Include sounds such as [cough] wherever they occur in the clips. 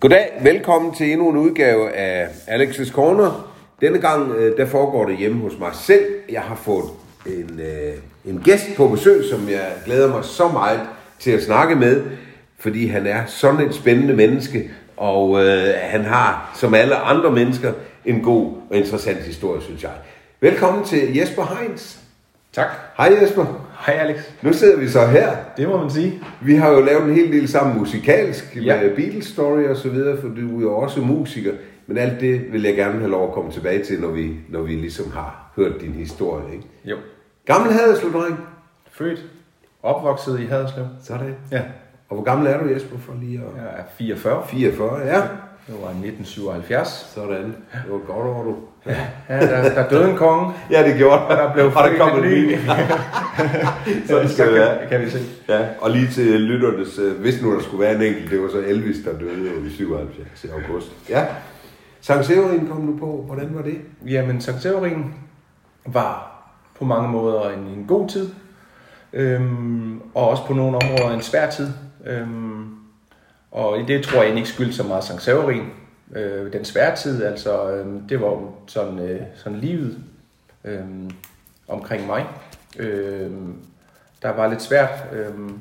Goddag, velkommen til endnu en udgave af Alex's Corner. Denne gang, øh, der foregår det hjemme hos mig selv. Jeg har fået en, øh, en gæst på besøg, som jeg glæder mig så meget til at snakke med, fordi han er sådan et spændende menneske, og øh, han har, som alle andre mennesker, en god og interessant historie, synes jeg. Velkommen til Jesper Heinz. Tak. Hej Jesper. Hej Alex. Nu sidder vi så her. Det må man sige. Vi har jo lavet en hel del sammen musikalsk Ja. med Beatles Story og så videre, for du er jo også musiker. Men alt det vil jeg gerne have lov at komme tilbage til, når vi, når vi ligesom har hørt din historie. Ikke? Jo. Gammel Haderslev, dreng. Født. Opvokset i Haderslev. Sådan. Ja. Og hvor gammel er du, Jesper, for lige at... Jeg er 44. 44, ja. Det var 1977. Sådan. Det var godt over, du. Ja, der, der døde en konge. Ja, det gjorde Og der blev Og der kom en en ny. [laughs] Sådan skal det være. kan, vi se. Ja, og lige til lytternes, øh, hvis nu der skulle være en enkelt, det var så Elvis, der døde i 77 i august. Ja. Sankt Severin kom du på. Hvordan var det? Jamen, Sankt Severin var på mange måder en, en god tid. Øhm, og også på nogle områder en svær tid. Øhm, og i det tror jeg egentlig ikke skyld så meget Sankt Severin. Øh, den svære tid, altså, øhm, det var sådan, øh, sådan livet øhm, omkring mig. Øhm, der var lidt svært, øhm,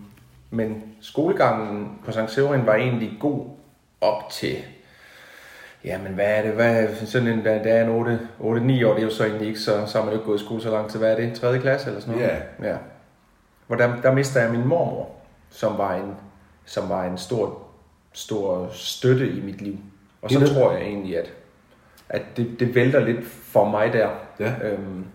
men skolegangen på Sankt Severin var egentlig god op til Jamen, hvad er det? Hvad er sådan en, der, der er en 8, 8-9 år, det er jo så egentlig ikke, så, så har man jo ikke gået i skole så lang tid. Hvad er det? 3. klasse eller sådan noget? Ja. ja. Hvor der, der mister jeg min mormor, som var en, som var en stor, stor støtte i mit liv. Og så tror jeg egentlig, at, at det, det vælter lidt for mig der. Ja. Øhm,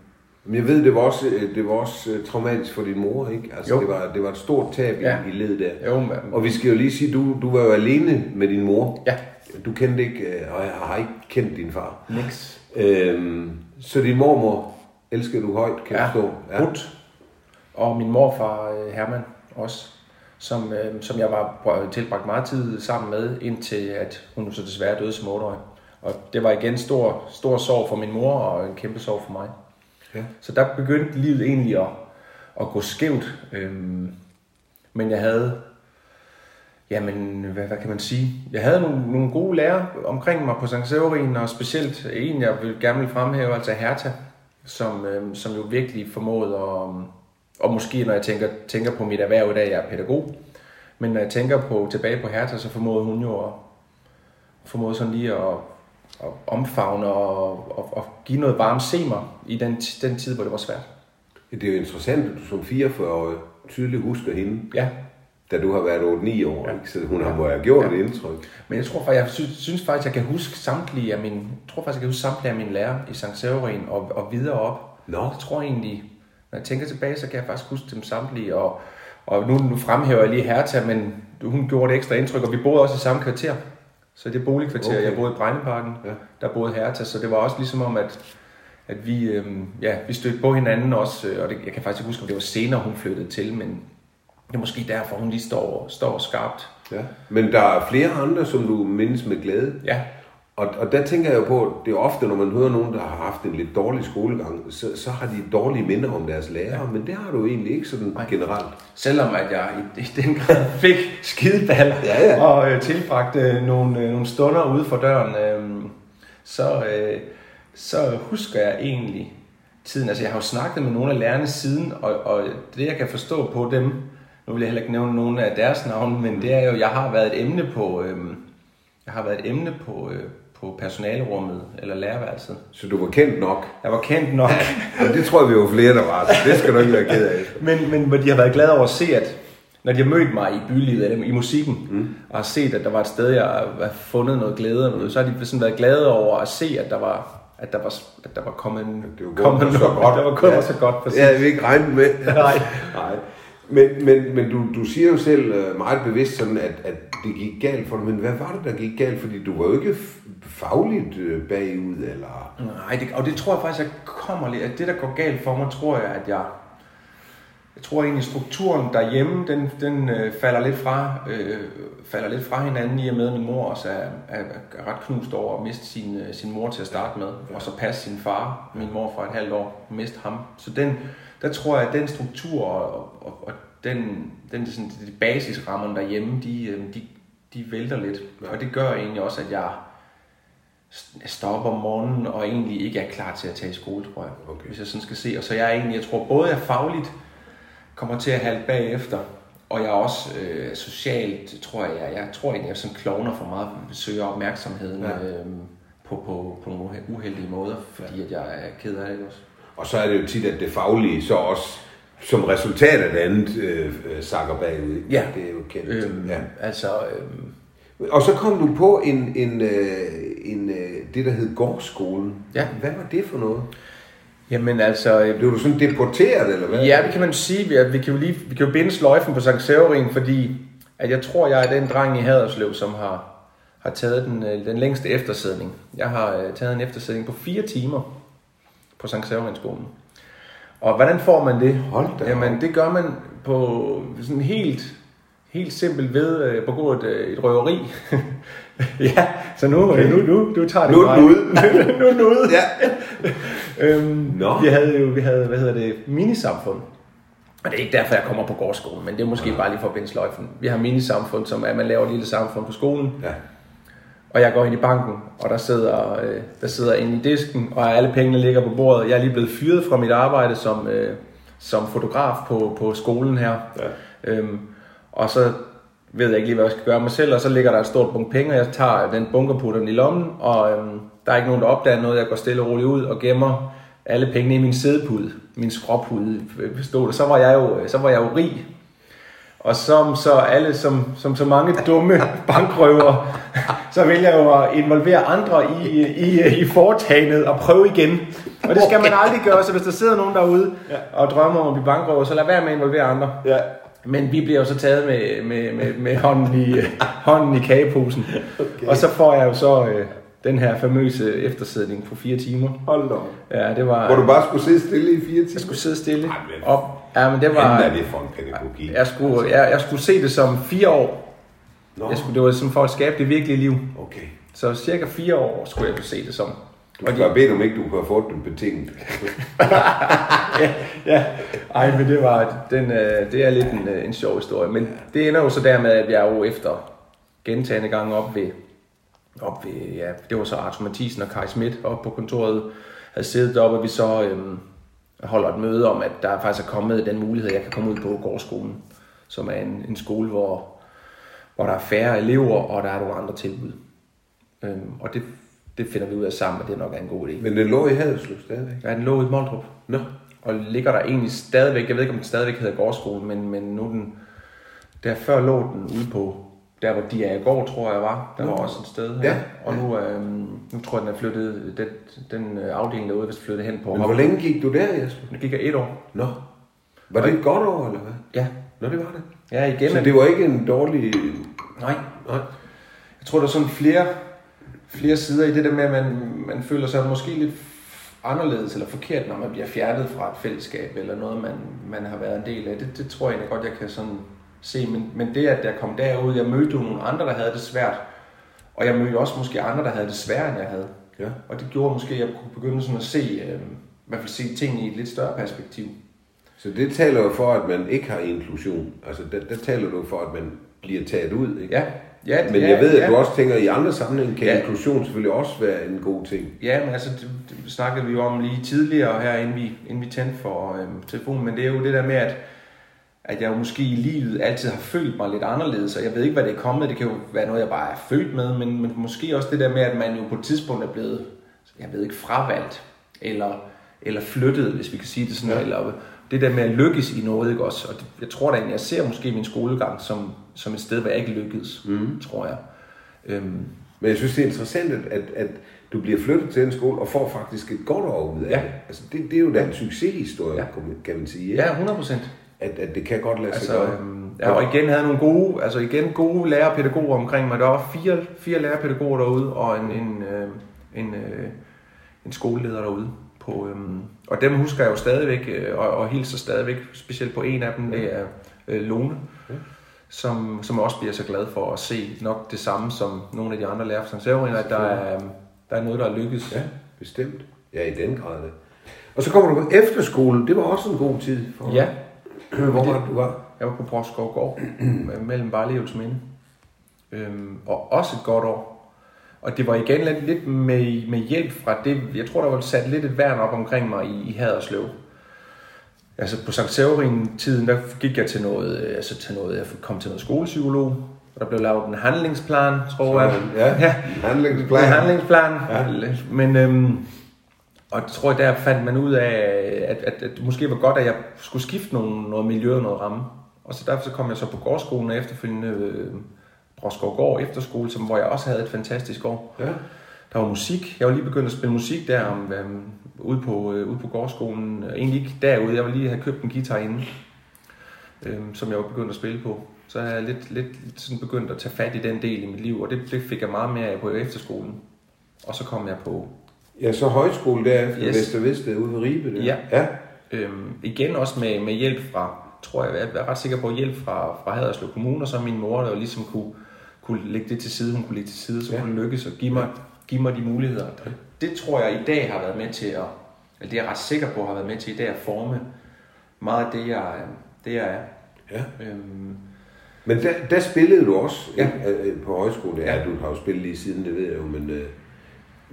Men jeg ved, det var også, øh, det var også øh, traumatisk for din mor, ikke? Altså, Jo. det var, det var et stort tab Ja. ja. i ledet der. jo, men, Og vi skal jo lige sige, du, du var jo alene med din mor. ja, Du kendte ikke, øh, og jeg har ikke kendt din far. niks. Øhm, så din mormor elsker du højt, kan Ja, jeg forstå. Ruth. Og min morfar Herman også, som, øh, som jeg var tilbragt meget tid sammen med, indtil at hun så desværre døde som 8 Og det var igen stor, stor sorg for min mor og en kæmpe sorg for mig. Ja. Så der begyndte livet egentlig at, at gå skævt. Øhm, men jeg havde, jamen, hvad, hvad kan man sige? Jeg havde nogle, nogle gode lærere omkring mig på St. Severin, og specielt en, jeg vil gerne vil fremhæve, altså Hertha, som, øhm, som jo virkelig formåede at, og måske når jeg tænker, tænker på mit erhverv i dag, jeg er pædagog, men når jeg tænker på, tilbage på Hertha, så formåede hun jo at, formåede sådan lige at, at omfavne og, og, og give noget varmt semer i den, den tid, hvor det var svært. Det er jo interessant, at du som 44-årig tydeligt husker hende, Ja, da du har været 8-9 år. Ja. Ja. Ikke? Så hun har have gjort Ja. et indtryk. men jeg tror faktisk, jeg synes, synes faktisk, jeg kan huske samtlige af mine, jeg tror faktisk, jeg kan huske samtlige af mine lærere i St. Severin og, og videre op. Nå. Jeg tror egentlig, når jeg tænker tilbage, så kan jeg faktisk huske dem samtlige, og, og nu, nu fremhæver jeg lige Hertha, men hun gjorde et ekstra indtryk, og vi boede også i samme kvarter. Så det boligkvarter, okay. Jeg boede i Brejneparken, Ja. der boede Hertha, så det var også ligesom om, at, at vi, øhm, ja, vi stødte på hinanden også, øh, og det, jeg kan faktisk ikke huske, om det var senere, hun flyttede til, men det er måske derfor, hun lige står, står skarpt. Ja. Men der er flere andre, som du mindes med glæde. Ja, Og, og der tænker jeg jo på, det er ofte, når man hører nogen, der har haft en lidt dårlig skolegang, så, så har de dårlige minder om deres lærere, ja. men det har du egentlig ikke sådan Nej. generelt. Selvom at jeg i, i den grad [laughs] fik skideballer Ja, ja. og øh, tilbragte øh, nogle, øh, nogle stunder ude for døren, øh, så, øh, så husker jeg egentlig tiden. Altså jeg har jo snakket med nogle af lærerne siden, og, og det jeg kan forstå på dem, nu vil jeg heller ikke nævne nogen af deres navne, men det er jo, jeg har været et emne på, øh, jeg har været et emne på, øh, på personalerummet eller lærerværelset. Så du var kendt nok. Jeg var kendt nok. Og det tror jeg, vi var flere, der var, så det skal du ikke være ked af. Men, men hvor de har været glade over at se, at når de har mødt mig i bylivet eller i musikken, mm. og har set, at der var et sted, jeg har fundet noget glæde, noget, så har de sådan været glade over at se, at der var, at der var, at der var kommet, Det var kommet så godt. Der var kommet Ja. så godt, præcis. Havde vi ikke regnet med. Nej. Nej. Men, men, men du, du siger jo selv øh, meget bevidst sådan, at, at det gik galt for dig. Men hvad var det, der gik galt? Fordi du var jo ikke fagligt øh, bagud, eller... Nej, det, og det tror jeg faktisk, jeg kommer lidt. At det, der går galt for mig, tror jeg, at jeg... Jeg tror egentlig, strukturen derhjemme, den, den øh, falder, lidt fra, øh, falder lidt fra hinanden i og med, at min mor også er, er, er ret knust over at miste sin, øh, sin mor til at starte med, og så passe sin far, min mor for et halvt år, miste ham. Så den, der tror jeg, at den struktur og, og, og den, den sådan, de basisrammerne derhjemme, de, øh, de, de vælter lidt. Og det gør egentlig også, at jeg stopper om morgenen og egentlig ikke er klar til at tage i skole, tror jeg. Okay. Hvis jeg sådan skal se. Og så jeg er egentlig, jeg tror både jeg fagligt kommer til at halte bagefter, og jeg er også øh, socialt, tror jeg, jeg, jeg tror egentlig, jeg sådan klovner for meget, søger opmærksomheden Ja. ja. øh, på, på, på nogle uhe- uheldige måder, fordi at jeg er ked af det også. Og så er det jo tit, at det faglige så også som resultat af det andet øh, øh, sakker bagud. ikke? Ja. Det er jo kendt. Øhm, Ja. ja. Altså, øhm, Og så kom du på en, en, øh, en, øh, det, der hed Gårdskolen. Ja. Hvad var det for noget? jamen altså, øh, Blev du sådan deporteret, eller hvad? Ja, det kan man sige. Vi, vi kan jo lige vi kan jo binde sløjfen på Sankt Severin, fordi at jeg tror, jeg er den dreng i Haderslev, som har, har taget den, øh, den længste eftersædning. Jeg har øh, taget en eftersædning på fire timer på Sankt Severinskolen. Og hvordan får man det? Hold da. Jamen, det gør man på sådan helt, helt simpelt ved øh, på gå et, øh, et røveri. [laughs] ja, så nu, okay. nu, nu, du tager det Nu er ude. [laughs] nu er ude. Ja. [laughs] Øhm. Vi havde jo, vi havde, hvad hedder det, minisamfund. Og det er ikke derfor, jeg kommer på gårdskolen, men det er måske bare lige for at binde sløjfen. Vi har minisamfund, som er, at man laver et lille samfund på skolen. ja. Og jeg går ind i banken, og der sidder, øh, der sidder inde i disken, og alle pengene ligger på bordet. Jeg er lige blevet fyret fra mit arbejde som, øh, som fotograf på, på skolen her. Ja. Øhm, og så ved jeg ikke lige, hvad jeg skal gøre mig selv, og så ligger der et stort bunke penge, og jeg tager den bunke og putter den i lommen, og øhm, der er ikke nogen, der opdager noget. Jeg går stille og roligt ud og gemmer alle pengene i min sædepude, min skråpude, øh, stod der. Så var jeg jo, så var jeg jo rig. Og som så alle, som, som så mange dumme [laughs] bankrøver, så vil jeg jo at involvere andre i, i, i foretagendet og prøve igen. Og det skal man aldrig gøre, så hvis der sidder nogen derude og drømmer om at blive bankrøver, så lad være med at involvere andre. ja. Men vi bliver jo så taget med, med, med, med hånden, i, [laughs] hånden i kageposen. Okay. Og så får jeg jo så øh, den her famøse eftersædning på fire timer. Hold da op. Ja, det var... Hvor du bare skulle sidde stille i fire timer? Jeg skulle sidde stille. Ej, men- Op. Ja, men det Hvad var... er det for en pædagogik? Jeg skulle, jeg, jeg skulle se det som fire år. Nå, Jeg skulle, det var som for at skabe det virkelige liv. okay. Så cirka fire år skulle jeg kunne se det som. Du skal bare bede om ikke, du kunne have fået den betinget. [laughs] ja, ja. Ej, men det var, den, øh, det er lidt en, øh, en sjov historie. Men det ender jo så dermed, at jeg jo efter gentagende gange op ved, op ved ja, det var så Arthur Mathisen og Kai Schmidt op på kontoret, havde siddet deroppe, og vi så øhm, holder et møde om, at der faktisk er kommet den mulighed, at jeg kan komme ud på gårdskolen, som er en, en skole, hvor, hvor der er færre elever, og der er nogle andre tilbud. Øhm, og det, det finder vi ud af sammen, at det nok er en god idé. Men den lå i Haderslev stadigvæk. Ja, den lå i Moldrup. Nå. Og ligger der egentlig stadigvæk, jeg ved ikke om den stadigvæk hedder gårdskolen, men, men nu den, der før lå den ude på, der hvor de er i går, tror jeg var. Der var også et sted her. Ja. Og nu, øh, nu tror jeg, den er flyttet, den, den øh, afdeling derude er vist flyttet hen på. Men hvor længe gik du der, Jesper? Det gik jeg et år. Nå. Var det et godt år, eller hvad? Ja. Nå, det var det. Ja, igen. Så det var ikke en dårlig... Nej. Nej. Jeg tror, der er sådan flere, flere sider i det der med, at man, man føler sig måske lidt anderledes eller forkert, når man bliver fjernet fra et fællesskab eller noget, man, man har været en del af. Det, det tror jeg egentlig godt, jeg kan sådan se. Men, men det, at jeg kom derud, jeg mødte jo nogle andre, der havde det svært. Og jeg mødte også måske andre, der havde det sværere, end jeg havde. Ja. Og det gjorde måske, at jeg kunne begynde sådan at se, øh, i hvert fald se tingene i et lidt større perspektiv. Så det taler jo for, at man ikke har inklusion. Altså, der, der taler du for, at man bliver taget ud, ikke? Ja, ja Men ja, jeg ved, at ja. du også tænker, at i andre sammenhænge kan Ja. inklusion selvfølgelig også være en god ting. Ja, men altså, det, det snakkede vi jo om lige tidligere her, inden vi, inden vi tændte for øhm, telefonen, men det er jo det der med, at, at jeg jo måske i livet altid har følt mig lidt anderledes, og jeg ved ikke, hvad det er kommet, det kan jo være noget, jeg bare er født med, men, men måske også det der med, at man jo på et tidspunkt er blevet, jeg ved ikke, fravalgt, eller, eller flyttet, hvis vi kan sige det sådan, Ja. eller det der med at lykkes i noget, ikke også? Og det, jeg tror da egentlig, jeg ser måske min skolegang som, som et sted, hvor jeg ikke lykkedes, mm. tror jeg. Øhm, Men jeg synes, det er interessant, at, at, at du bliver flyttet til en skole og får faktisk et godt år ud af Ja. det. Altså, det, det er jo da en succeshistorie, Ja. kan man- kan man sige. ikke? ja, 100 procent. At, at det kan godt lade sig Altså, gøre. øhm, ja, og igen havde nogle gode, altså igen gode lærerpædagoger omkring mig. Der var fire, fire lærerpædagoger derude, og en, en, øh, en, øh, en skoleleder derude. På, øhm, og dem husker jeg jo stadigvæk, øh, og, og hilser stadigvæk, specielt på en af dem, det er øh, Lone, som, som også bliver så glad for at se nok det samme som nogle af de andre lærere fra St. Severin, at der er, der er noget, der er lykkes. Ja, bestemt. Ja, i den grad. Og så kommer du på efterskole. Det var også en god tid. For ja Hvor var det, du var? jeg var på Broskov Gård, [clears throat] mellem Barle og Minde. øhm, og også et godt år. Og det var igen lidt, lidt med, med hjælp fra det, jeg tror, der var sat lidt et værn op omkring mig i, i Haderslev. Altså på Sankt Severin-tiden, der gik jeg til noget, øh, altså til noget, jeg kom til noget skolepsykolog, og der blev lavet en handlingsplan, tror jeg. Ja, ja. handlingsplan. En handlingsplan. Ja. Men, øhm, og jeg tror, der fandt man ud af, at, at, at det måske var godt, at jeg skulle skifte nogle, noget miljø og noget ramme. Og så derfor så kom jeg så på gårdskolen og efterfølgende øh, Broskov Gård Efterskole, som, hvor jeg også havde et fantastisk år. Ja. Der var musik. Jeg var lige begyndt at spille musik der om, øhm, ude, på, øh, ude på gårdskolen. Egentlig ikke derude. Jeg var lige have købt en guitar inde, øhm, som jeg var begyndt at spille på. Så er jeg lidt, lidt sådan begyndt at tage fat i den del i mit liv, og det, det fik jeg meget mere af på efterskolen. Og så kom jeg på Ja, så højskole derefter, Yes. yes. Vester Veste ude ved Ribe. Der. Ja. ja. Øhm, igen også med, med hjælp fra, tror jeg, jeg er ret sikker på hjælp fra, fra Haderslev Kommune, og så min mor, der ligesom kunne, kunne lægge det til side, hun kunne lægge til side, så Ja. ja. kunne lykkes og give mig, give mig de muligheder. Og det tror jeg i dag har været med til at, eller det er jeg ret sikker på har været med til i dag at forme meget af det, jeg, det jeg er. ja. Øhm, Men der, der spillede du også Ja. øh, øh, på højskole. Ja, Ja. du har jo spillet lige siden, det ved jeg jo, men øh,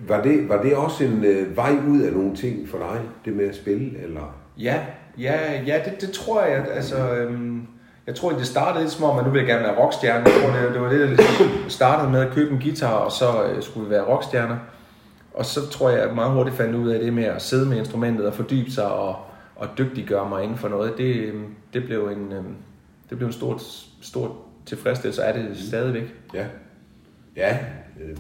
var, det, var det også en øh, vej ud af nogle ting for dig, det med at spille? Eller? Ja, ja, ja det, det tror jeg. Altså, øhm, jeg tror, det startede lidt som om, at nu vil jeg gerne være rockstjerne. Jeg tror, det, det var det, der ligesom startede med at købe en guitar, og så øh, skulle vi være rockstjerner. Og så tror jeg, at jeg meget hurtigt fandt ud af det med at sidde med instrumentet og fordybe sig og, og dygtiggøre mig inden for noget. Det, øhm, det blev en, øhm, det blev en stor, stor tilfredsstillelse, og er det stadigvæk. Ja. Ja,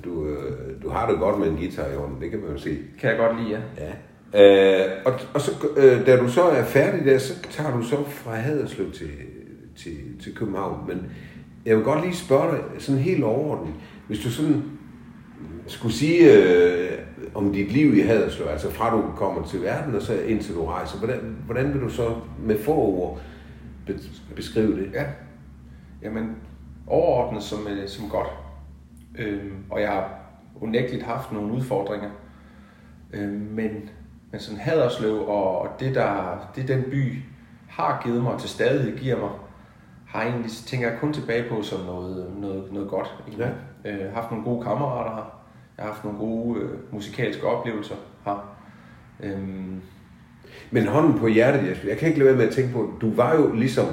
du, øh, du har det godt med en guitar i hånden, det kan man jo se. Kan jeg godt lide, ja. Ja. Øh, og, og så, øh, da du så er færdig der, så tager du så fra Haderslev til, til, til København. Men jeg vil godt lige spørge dig sådan helt overordnet. Hvis du sådan skulle sige øh, om dit liv i Haderslev, altså fra du kommer til verden og så indtil du rejser, hvordan, hvordan vil du så med få ord be- beskrive det? Ja. Jamen, overordnet som, øh, som godt. Øhm, og jeg har unægteligt haft nogle udfordringer. Øhm, men, men sådan Haderslev og, og det, der, det den by har givet mig og til stadig giver mig, har egentlig, tænker jeg kun tilbage på som noget, noget, noget godt. egentlig. Øh, haft nogle gode kammerater her. Jeg har haft nogle gode øh, musikalske oplevelser her. Øhm, Men hånden på hjertet, Jesper, jeg kan ikke lade være med at tænke på, du var jo ligesom,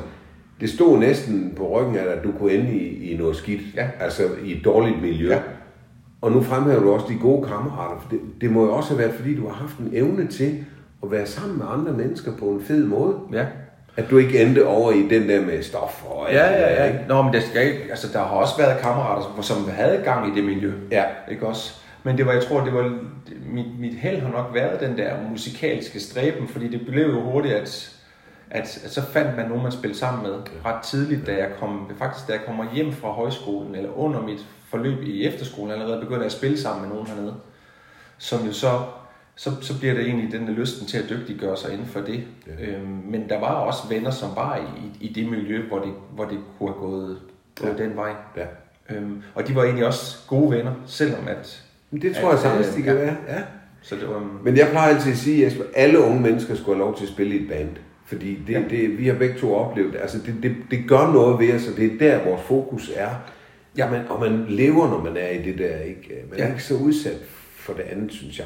det stod næsten på ryggen af dig, at du kunne ende i, i noget skidt, Ja. altså i et dårligt miljø. Ja. Og nu fremhæver du også de gode kammerater, for det, det må jo også have været, fordi du har haft en evne til at være sammen med andre mennesker på en fed måde. ja. At du ikke endte over i den der med stof og Ja, der, ja, ikke? ja. Nå, men der, skal ikke, altså, der har også været kammerater, som, som havde gang i det miljø. Ja. Ikke også? Men det var, jeg tror, det var, mit, mit held har nok været den der musikalske stræben, fordi det blev jo hurtigt, at, at, at så fandt man nogen, man spillede sammen med ret tidligt, da jeg kom, faktisk da jeg kommer hjem fra højskolen, eller under mit forløb i efterskolen, allerede begyndte jeg at spille sammen med nogen hernede, som jo så, så, så bliver det egentlig den der lysten til at dygtiggøre sig inden for det. Ja. Øhm, men der var også venner, som var i, i det miljø, hvor det, hvor det kunne have gået, gået Ja. den vej. Ja. Øhm, og de var egentlig også gode venner, selvom at... Men det tror jeg at, sagtens, øh, de kan ja. være. Ja. Så det var... Men jeg plejer altid at sige, at alle unge mennesker skulle have lov til at spille i et band. Fordi det, Ja. det, vi har begge to oplevet det. Altså det, det, det gør noget ved os, og det er der, vores fokus er. Ja. Man, og man lever, når man er i det der. Ikke? Man er Ja. ikke så udsat for det andet, synes jeg.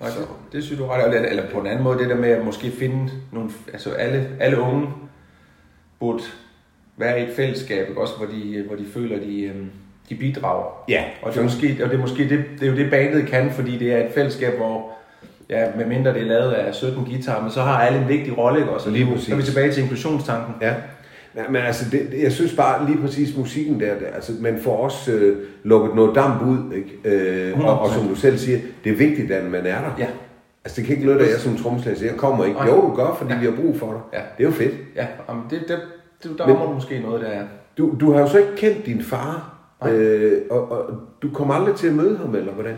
Nej, Så. det, det synes du ret. Eller, eller på en anden måde, det der med at måske finde nogle... Altså alle, alle unge burde være i et fællesskab, ikke? også hvor de, hvor de føler, de, øhm, de bidrager. Ja, Og det er, måske, og det er måske det, det, er jo det bandet kan, fordi det er et fællesskab, hvor ja, medmindre det er lavet af 17 guitar, men så har alle en vigtig rolle, ikke også? Og Lige det- præcis. Så er vi tilbage til inklusionstanken. Ja. Ja, men altså, det, det- jeg synes bare lige præcis musikken der, der altså, man får også øh, lukket noget damp ud, ikke? Øh, og, og, som du selv siger, det er vigtigt, at man er der. Ja. Altså, det kan ikke nytte, at jeg som trommeslager siger, jeg kommer ikke. Jo, du gør, fordi Ja. vi har brug for dig. Ja. Det er jo fedt. Ja, jamen det, det, det, der Men- men, måske noget, der er... Du, du har jo så ikke kendt din far, Nej. øh, og, og du kommer aldrig til at møde ham, eller hvordan?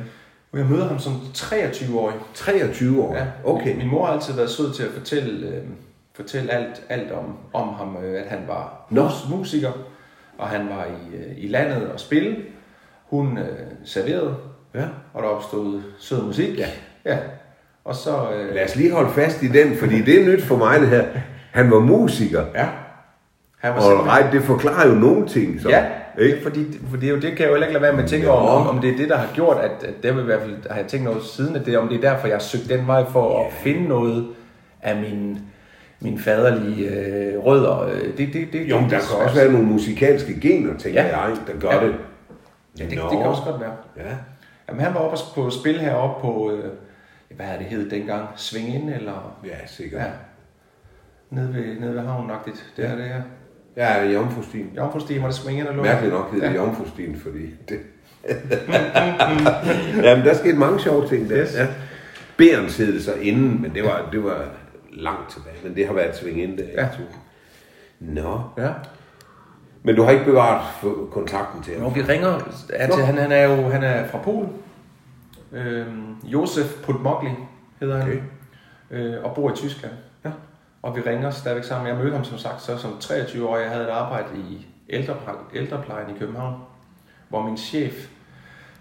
Og jeg møder ham som 23-årig. 23 år? Ja, Okay. Min, min mor har altid været sød til at fortælle, øh, fortælle alt, alt om, om ham, øh, at han var Nå. mus, musiker, og han var i, øh, i landet og spille. Hun øh, serverede, Ja. og der opstod sød musik. Ja. ja. Og så... Øh, Lad os lige holde fast i den, fordi det er nyt for mig det her. Han var musiker. ja. Han var Og simpelthen- right, det forklarer jo nogle ting. Så. Ja, Ikke? det, fordi, fordi det, jo- det kan jeg jo heller ikke lade være med at tænke over, om, om det er det, der har gjort, at, at det vil i hvert fald, har jeg tænkt noget siden, at det, om det er derfor, jeg har søgt den vej for at finde noget af min, min faderlige øh, rødder. Øh, Det, det, det, Jo, men der det, kan også være nogle musikalske gener, tænker Ja. jeg, der gør Ja. det. Ja, det, det kan også godt være. Ja. Jamen, han var oppe på spil heroppe på, øh, hvad er det hed dengang, Sving ind, eller Ja, sikkert. ja, nede ved, nede ved havnagtigt. Det er det her. Ja, Jomfrustien. Jomfrustien, var det Sving ind, eller Mærkeligt nok hedder det Ja. Jomfrustien, fordi det... [laughs] Jamen, der skete mange sjove ting der. Yes. Ja. Berens hed det så inden, men det var, det var langt tilbage. Men det har været der. Ja. Nå. Ja. Men du har ikke bevaret kontakten til ham? vi ringer, er til, han, han, er jo han er fra Polen. Øhm, Josef Putmogli hedder han. Okay. Øh, og bor i Tyskland. Og vi ringer stadigvæk sammen. Jeg mødte ham som sagt så som 23 år. Jeg havde et arbejde i ældreplejen, ældreplejen i København. Hvor min chef,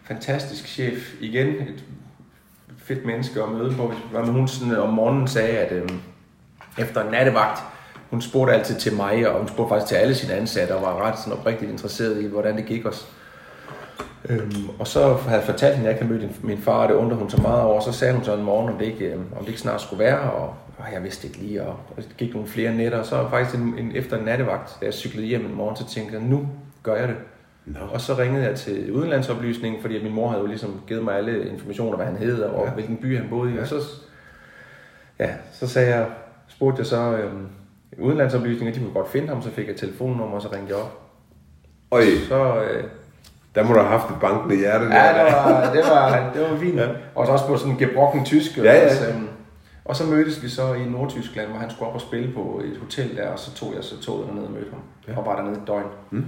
fantastisk chef, igen et fedt menneske at møde på. Hvor hun sådan om morgenen sagde, at øh, efter en nattevagt, hun spurgte altid til mig, og hun spurgte faktisk til alle sine ansatte, og var ret sådan oprigtigt interesseret i, hvordan det gik os. Øhm, og så havde jeg fortalt hende, at jeg ikke havde mødt min far, og det undrede hun så meget over. Så sagde hun så en morgen, om det ikke, øhm, om det ikke snart skulle være, og, og jeg vidste ikke lige, og, og det gik nogle flere nætter. Og så faktisk en, en, efter en nattevagt, da jeg cyklede hjem en morgen, så tænkte jeg, nu gør jeg det. Nå. Og så ringede jeg til udenlandsoplysningen, fordi min mor havde jo ligesom givet mig alle informationer, hvad han hed, og Ja. hvilken by han boede i. Ja. Og så, ja, så sagde jeg, spurgte jeg så øhm, udenlandsoplysninger, de kunne godt finde ham, så fik jeg telefonnummer, og så ringte jeg op. Øj, Så, øh, der må du have haft et bankende hjerte. der. Ja, det var, det var, det var fint. Ja. Og så også på sådan en gebrokken tysk. Ja, ja. Også, øhm, og så mødtes vi så i Nordtyskland, hvor han skulle op og spille på et hotel der, og så tog jeg så toget derned og mødte ham. Ja. Og var dernede et døgn. Mm.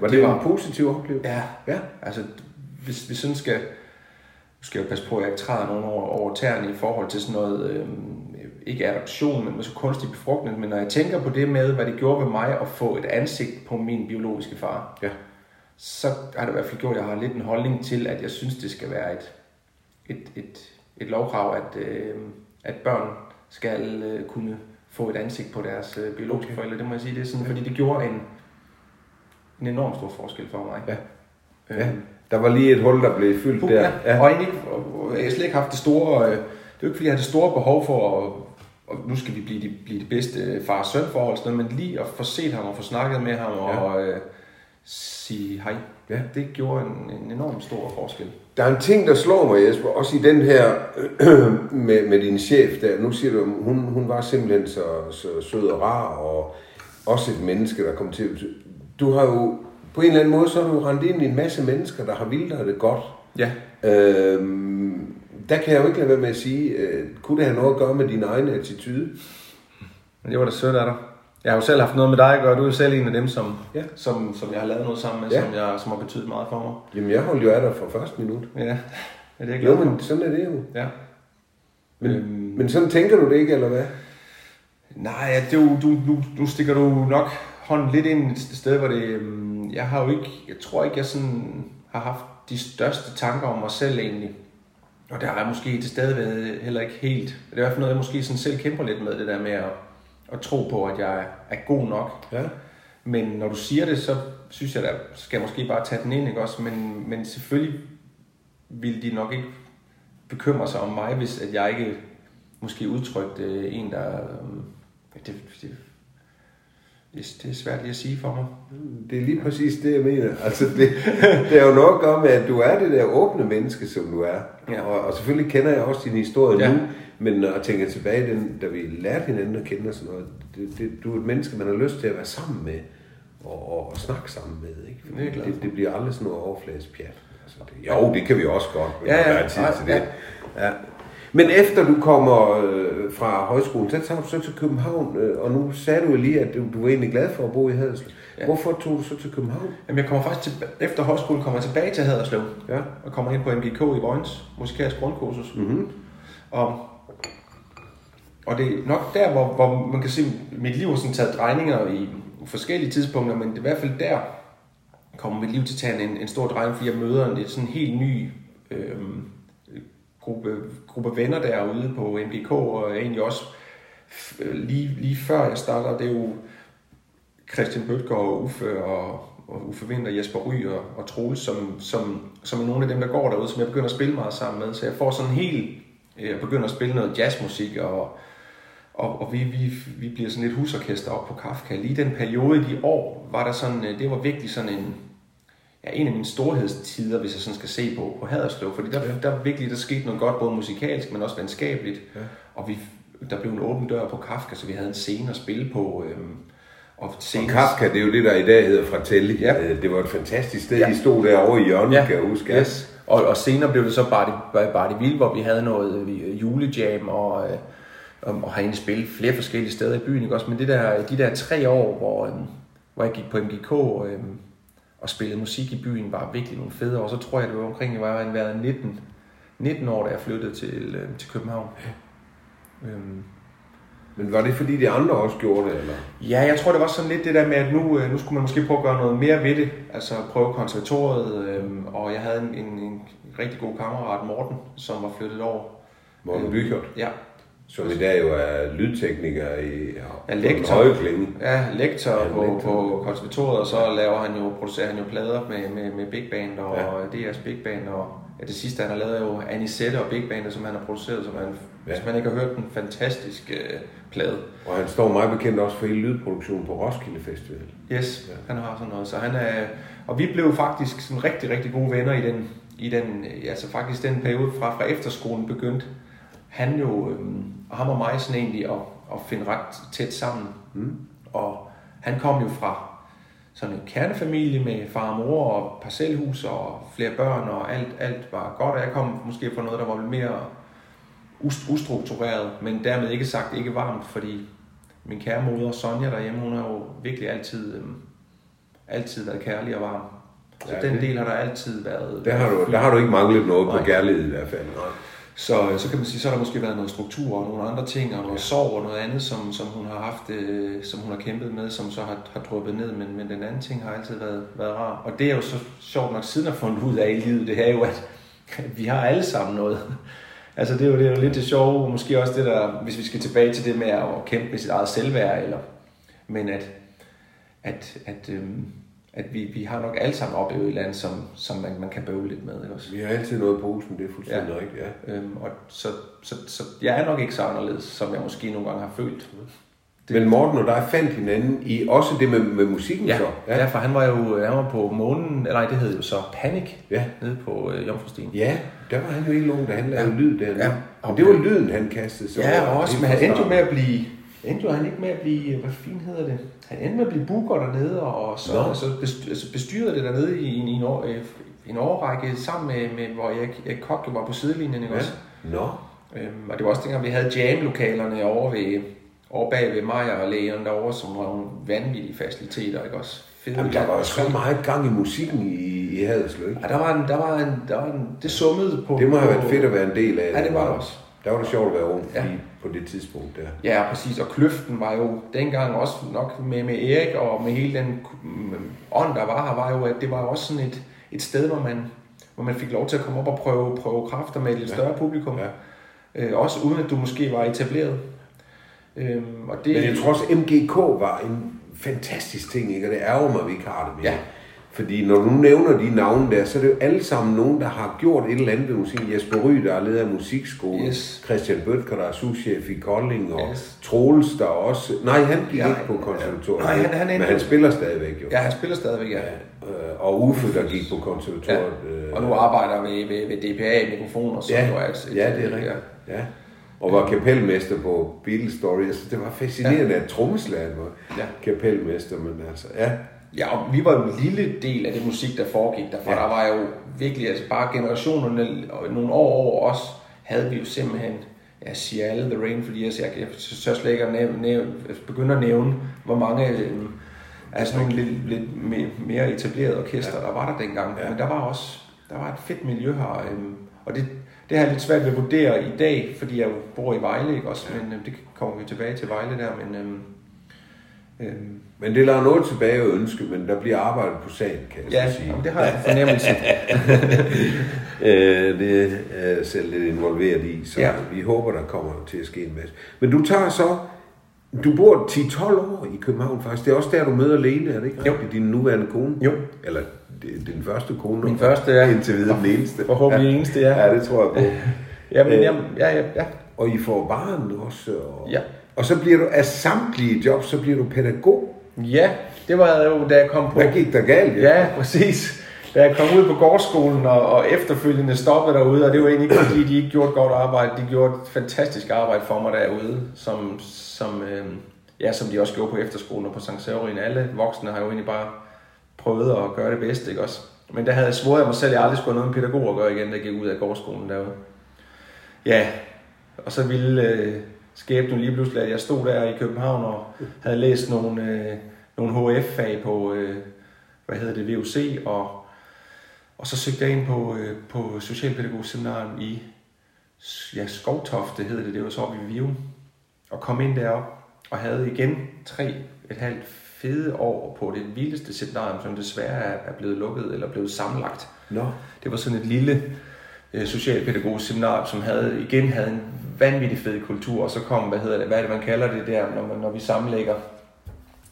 Var det, en positiv oplevelse? Ja, Ja. altså hvis vi sådan skal, nu skal jeg passe på, at jeg ikke træder nogen over, over tæerne i forhold til sådan noget, øhm, ikke adoption, men så kunstig befrugtning, men når jeg tænker på det med, hvad det gjorde ved mig at få et ansigt på min biologiske far, Ja. Så har det i hvert fald gjort, at jeg har lidt en holdning til, at jeg synes, det skal være et, et, et, et lovkrav, at, øh, at børn skal øh, kunne få et ansigt på deres øh, biologiske Okay. forældre. Det må jeg sige, det er sådan, fordi det gjorde en, en enorm stor forskel for mig. Ja. Øhm, ja. Der var lige et hul, der blev fyldt Puh, der. ja. ja. Og egentlig jeg har slet ikke haft det store, øh, det er jo ikke fordi, jeg har det store behov for, at, og nu skal vi blive de, blive de bedste far-søn forhold, sådan noget, men lige at få set ham og få snakket med ham Ja. og øh, sige hej, Ja. det gjorde en, en enorm stor forskel. Der er en ting, der slår mig, Jesper, også i den her [clears throat] med, med din chef der. Nu siger du, hun, hun var simpelthen så, så sød og rar, og også et menneske, der kom til. Du har jo, på en eller anden måde, så har du rendt ind i en masse mennesker, der har vildt det godt. Ja, Øhm, der kan jeg jo ikke lade være med at sige, øh, kunne det have noget at gøre med din egen attitude? men det var da sødt af dig. Jeg har jo selv haft noget med dig at gøre. Du er jo selv en af dem, som, Ja. som, som jeg har lavet noget sammen med, Ja. som, jeg, som har betydet meget for mig. Jamen, jeg holdt jo af dig fra første minut. Ja, [laughs] ja det er Jo, men sådan er det jo. Ja. Men, Øhm. men sådan tænker du det ikke, eller hvad? Nej, det er jo, du, du, nu stikker du nok hånden lidt ind et sted, hvor det... øhm, Jeg har jo ikke... Jeg tror ikke, jeg sådan har haft de største tanker om mig selv egentlig. Og der har jeg måske til stadigvæk heller ikke helt... Det er i hvert fald noget, jeg måske sådan selv kæmper lidt med, det der med at, at tro på, at jeg er god nok. Ja. Men når du siger det, så synes jeg, skal jeg måske bare tage den ind, ikke også? Men, men selvfølgelig vil de nok ikke bekymre sig om mig, hvis at jeg ikke måske udtrykte øh, en, der... øhm, Ja, det, det, det, det er svært lige at sige for mig. Det er lige præcis det, jeg mener. Altså, det, det er jo nok at med, at du er det der åbne menneske, som du er. Ja. Og, og selvfølgelig kender jeg også din historie Ja. nu, men når jeg tænker tilbage, den, da vi lærte hinanden at kende og sådan noget, det, det, du er et menneske, man har lyst til at være sammen med og, og, og snakke sammen med. Ikke? Det er glad det, for. det bliver aldrig sådan noget overfladisk pjat. Altså, det, jo, det kan vi også godt, men Ja, ja, ja. der er tid til det. Ja. Men efter du kommer øh, fra højskolen, så tager du så til København, øh, og nu sagde du jo lige, at du, du var egentlig glad for at bo i Haderslev. Ja. Ja. Hvorfor tog du så til København? Jamen, jeg kommer faktisk tilbage, efter højskole kommer jeg tilbage til Haderslev. Ja. Og kommer ind på MGK i Vojens, musikalsk grundkursus. Mm-hmm. Og, og det er nok der, hvor, hvor man kan se, at mit liv har sådan taget drejninger i forskellige tidspunkter, men det er i hvert fald der kommer mit liv til at tage en, en stor drejning, fordi jeg møder en sådan en helt ny øh, gruppe, gruppe venner derude på MGK, og egentlig også lige, lige før jeg starter, det er jo Christian Bøtger og Uffe og og Uffe Vinter, Jesper Ry og, og Troels, som, som, som er nogle af dem, der går derude, som jeg begynder at spille meget sammen med. Så jeg får sådan helt, øh, jeg begynder at spille noget jazzmusik, og, og, og vi, vi, vi bliver sådan et husorkester op på Kafka. Lige den periode i de år, var der sådan, øh, det var virkelig sådan en, ja, en af mine storhedstider, hvis jeg sådan skal se på, på Haderslev, fordi der, der virkelig der skete noget godt, både musikalsk, men også venskabeligt, ja. og vi, der blev en åben dør på Kafka, så vi havde en scene at spille på, øhm, og, senest... og Kafka, det er jo det, der i dag hedder Fratelli. Ja. Øh, det var et fantastisk sted, ja. I stod derovre i hjørnet, ja. kan jeg huske. Yes. Og, og senere blev det så Bardi, Bardi Vild, hvor vi havde noget øh, julejam, og, og, og har egentlig spillet flere forskellige steder i byen. Ikke? Også, men det der, de der tre år, hvor, hvor jeg gik på MGK og, og spillede musik i byen, var virkelig nogle fede år. Så tror jeg, det var omkring, jeg var været 19, 19 år, da jeg flyttede til, til København. Ja. Øhm, men var det fordi de andre også gjorde det? Eller? Ja, jeg tror det var sådan lidt det der med, at nu, øh, nu skulle man måske prøve at gøre noget mere ved det. Altså prøve konservatoriet, øh, og jeg havde en, en, en rigtig god kammerat, Morten, som var flyttet over. Morten øh, Bykert? Ja. Som i dag jo er lydtekniker i ja, lektor, høje klinge. Ja, lektor ja, på, lektor. på konservatoriet, og så laver han jo, producerer han jo plader med, med, med Big Band og ja. DR's Big Band og ja, det sidste, han har lavet, er jo Anisette og Big Band, som han har produceret, som han, ja. hvis man ikke har hørt den, fantastisk øh, plade. Og han står meget bekendt også for hele lydproduktionen på Roskilde Festival. Yes, ja. han har sådan noget. Så han er, og vi blev faktisk sådan rigtig, rigtig gode venner i den, i den, altså faktisk den periode fra, fra efterskolen begyndte han jo, øh, og ham og mig sådan egentlig at, at finde ret tæt sammen. Mm. Og han kom jo fra sådan en kernefamilie med far og mor og parcelhus og flere børn, og alt, alt var godt, og jeg kom måske fra noget, der var lidt mere ustruktureret, men dermed ikke sagt ikke varmt, fordi min kære moder Sonja derhjemme, hun har jo virkelig altid, øhm, altid været kærlig og varm. Så ja, den det. del har der altid været. Der har du, der har du ikke manglet noget Nej. på kærlighed i hvert fald. Nej. Så, så kan man sige, så har der måske været noget struktur og nogle andre ting, og noget sorg og noget andet, som, som hun har haft, øh, som hun har kæmpet med, som så har, har drøbet ned, men, men den anden ting har altid været, været rar. Og det er jo så sjovt nok siden at fundet ud af i livet, det her er jo, at, at vi har alle sammen noget. altså det er, jo, det er jo lidt det sjove, måske også det der, hvis vi skal tilbage til det med at kæmpe med sit eget selvværd, eller, men at, at, at øhm, at vi, vi har nok alle sammen oplevet et eller andet, som, som man, man kan bøve lidt med. Ikke også? Vi har altid noget på posen, det er fuldstændig ja. rigtigt. Ja. Øhm, og så, så, så, jeg er nok ikke så anderledes, som jeg måske nogle gange har følt. Det, Men Morten og dig fandt hinanden i også det med, med musikken ja, så? Ja, for han var jo han var på månen, eller nej, det hed jo så Panic, ja. nede på øh, Jomfrustien. Ja, der var han jo helt ung, da han lavede ja. lyd der. Ja. Og det var lyden, han kastede sig Ja, og også, men han endte jo med at blive endte jo han ikke med at blive, hvad fint hedder det, han endte med at blive booker dernede, og så, no. så altså bestyrede det dernede i, en, i, en, år, øh, en årrække sammen med, med hvor jeg, jeg Kok var på sidelinjen, ikke ja. også? No. Øhm, og det var også dengang, vi havde jam-lokalerne over ved, over bag ved Maja og lægerne derovre, som var nogle vanvittige faciliteter, ikke også? Fede Jamen, der var så meget gang i musikken i, i Haderslev, ikke? Ja, der var en, der var en, der var en, det summede på... Det må have været fedt at være en del af. Ja, det var det også. Der var det sjovt at være ung, ja. På det tidspunkt der. Ja, præcis. Og kløften var jo dengang også nok med, med Erik og med hele den ånd, der var her, var jo, at det var også sådan et, et sted, hvor man, hvor man fik lov til at komme op og prøve, prøve kræfter med et lidt større ja. publikum. Ja. Øh, også uden at du måske var etableret. Øhm, og det, Men jeg tror også, MGK var en fantastisk ting, ikke? og det ærger mig, at vi ikke har det mere. Ja. Fordi når du nævner de navne der, så er det jo alle sammen nogen, der har gjort et eller andet ved musik. Jesper Ry, der er leder af musikskole. Yes. Christian Bøtker, der er souschef i Kolding. Og yes. Troels, der også... Nej, han gik ja, ikke på konservatoriet. Nej, han, han men han spiller stadigvæk jo. Ja, han spiller stadigvæk, ja. ja. Øh, og Uffe, der gik på konservatoriet. Ja. Øh, og nu arbejder ved, ved, ved DPA mikrofoner. Så ja, altså, ja, det er rigtigt. Ja. ja. Og var kapelmester på Beatles Story. Så det var fascinerende, ja. at trommeslaget var ja. kapelmester. Men altså, ja. Ja, og vi var jo en lille del af det musik, der foregik for Ja. Der var jo virkelig, altså bare generationerne, nogle år over os, havde vi jo simpelthen, jeg siger alle The Rain, fordi jeg, jeg, jeg så slet ikke at nævne, nævne, begynde at nævne, hvor mange øhm, altså nogle lidt, lidt mere etablerede orkester, ja. der var der dengang. Ja. Men der var også der var et fedt miljø her, øhm, og det, det har jeg lidt svært ved at vurdere i dag, fordi jeg bor i Vejle, ikke også? Ja. Men øhm, det kommer vi tilbage til Vejle der, men øhm, Øhm. Men det lader noget tilbage at ønske, men der bliver arbejdet på sagen, kan jeg ja, sige. Ja, det har jeg fornemmelse. [laughs] øh, det er jeg selv lidt involveret i, så ja. vi håber, der kommer til at ske en masse. Men du tager så Du bor 10-12 år i København faktisk. Det er også der, du møder Lene, er det ikke Jo. rigtigt? Din nuværende kone? Jo. Eller din første kone? Min første, ja. Indtil videre den eneste. Forhåbentlig ja. eneste, ja. Ja, det tror jeg på. [laughs] Jamen, Øh. jamen, ja, ja, ja. Og I får barn også. Og, Ja. Og så bliver du, af samtlige jobs, så bliver du pædagog. Ja, det var jo, da jeg kom på... Hvad gik der galt? Ja, præcis. Da jeg kom ud på gårdsskolen og, og efterfølgende stoppede derude, og det var egentlig ikke fordi, de ikke gjorde et godt arbejde. De gjorde et fantastisk arbejde for mig derude, som, som, øh, ja, som de også gjorde på efterskolen og på St. Severin. Alle voksne har jo egentlig bare prøvet at gøre det bedste, ikke også? Men der havde jeg svoret mig selv, at jeg aldrig skulle have noget med pædagog at gøre igen, da jeg gik ud af gårdsskolen derude. Ja, og så ville øh, skæbnen lige pludselig, at jeg stod der i København og havde læst nogle, øh, nogle HF-fag på, øh, hvad hedder det, VUC, og, og så søgte jeg ind på, øh, på Socialpædagogseminariet i ja, Skovtofte, hed det, det var så oppe i Vium, og kom ind derop og havde igen tre et halvt fede år på det vildeste seminarium, som desværre er blevet lukket eller blevet sammenlagt. Nå, Det var sådan et lille øh, socialpædagogisk seminar, som havde, igen havde en vanvittig fed kultur, og så kom, hvad hedder det, hvad er det, man kalder det der, når, man, når vi sammenlægger?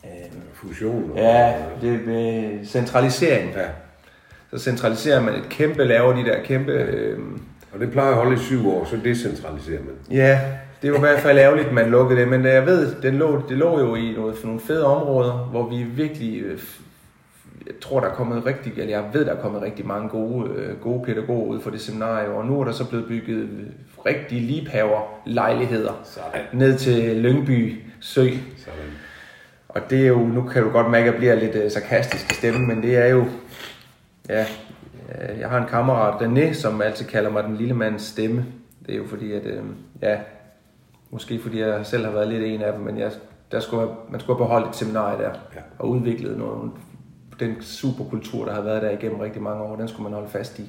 Øh, fusion. Ja, det er centralisering. ja. Så centraliserer man et kæmpe, laver de der kæmpe... Øh, Og det plejer at holde i syv år, så decentraliserer man. ja, det var i hvert fald ærgerligt, man lukkede det, men jeg ved, det lå, det lå jo i noget, nogle fede områder, hvor vi virkelig... Jeg tror, der er kommet rigtig, eller jeg ved, der er kommet rigtig mange gode, øh, gode pædagoger ud for det seminarie, og nu er der så blevet bygget rigtige liebhaver lejligheder Sådan. ned til Lyngby Sø. Sådan. Og det er jo, nu kan du godt mærke, at jeg bliver lidt øh, sarkastisk i stemmen, men det er jo, ja, øh, jeg har en kammerat, René, som altid kalder mig den lille mands stemme. Det er jo fordi, at, øh, ja, måske fordi jeg selv har været lidt en af dem, men jeg, der skulle man skulle have beholdt et seminarie der, Ja. og udviklet noget, den superkultur, der har været der igennem rigtig mange år, den skulle man holde fast i.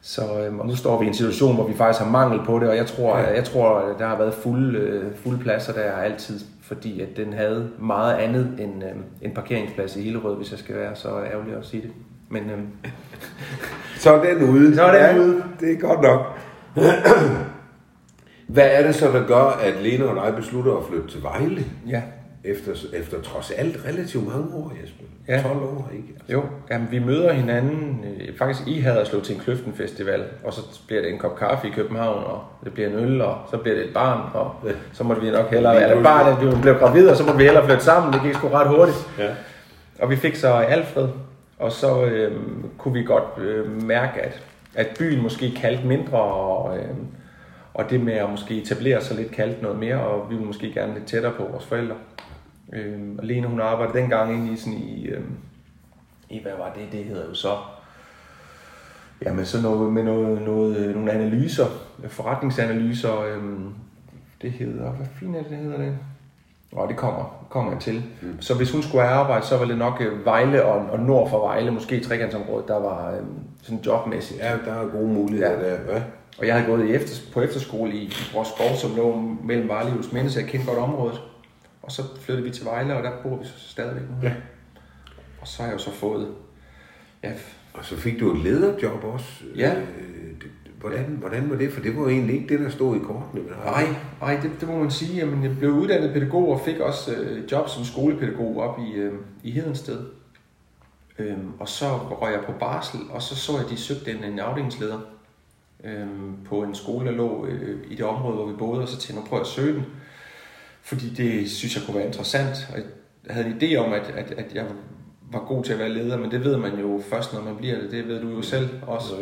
Så øhm, og nu står vi i en situation, hvor vi faktisk har mangel på det, og jeg tror, Ja. jeg tror at der har været fulde, øh, fulde pladser der altid, fordi at den havde meget andet end øh, en parkeringsplads i Hillerød, hvis jeg skal være så ærgerlig at sige det. Men øhm, [laughs] Så er den ude. Så er den ude. Det er godt nok. [clears throat] Hvad er det så, der gør, at Lene og dig beslutter at flytte til Vejle? ja, Efter, efter trods alt relativt mange år, Jesper. Ja. 12 år, ikke? Altså. jo, jamen, vi møder hinanden, øh, faktisk I havde slået til en Kløften Festival, og så bliver det en kop kaffe i København, og det bliver en øl, og så bliver det et barn, og Ja. så måtte vi nok hellere, eller barnet blev gravid, og så måtte vi hellere flytte sammen, det gik sgu ret hurtigt. Ja. Og vi fik så Alfred, og så øh, kunne vi godt øh, mærke, at, at byen måske kaldte mindre, og, øh, og det med at måske etablere sig lidt kaldte noget mere, og vi ville måske gerne lidt tættere på vores forældre. Øh, og Lene, hun arbejdede dengang i sådan i, øh, i, hvad var det, det hedder jo så, jamen så noget med noget, noget, øh, nogle analyser, forretningsanalyser, øh, det hedder, hvad fint er det, det hedder det? Og det kommer, kommer jeg til. Mm. Så hvis hun skulle have arbejde, så var det nok øh, Vejle og, og nord for Vejle, måske trekantsområdet, der var øh, sådan jobmæssigt. ja, der er gode muligheder Ja. der. Ja. Og jeg havde gået i efter, på efterskole i, i Skov, som lå mellem Vejle og Minde, så jeg kendte godt området. Og så flyttede vi til Vejle, og der bor vi så stadigvæk nu. Ja. Og så har jeg jo så fået... Ja, Og så fik du et lederjob også. Ja. Øh, det- Hvordan, hvordan var det? For det var jo egentlig ikke det, der stod i kortene. Nej, nej det, det må man sige. Jamen, jeg blev uddannet pædagog og fik også øh, job som skolepædagog op i, øh, i Hedensted. Øhm, og så røg jeg på barsel, og så så jeg, at de søgte en, en afdelingsleder øhm, på en skole, der lå øh, i det område, hvor vi boede, og så tænkte jeg, jeg at søge den. Fordi det synes jeg kunne være interessant. Og jeg havde en idé om, at, at, at jeg var god til at være leder, men det ved man jo først, når man bliver det. Det ved du jo selv også.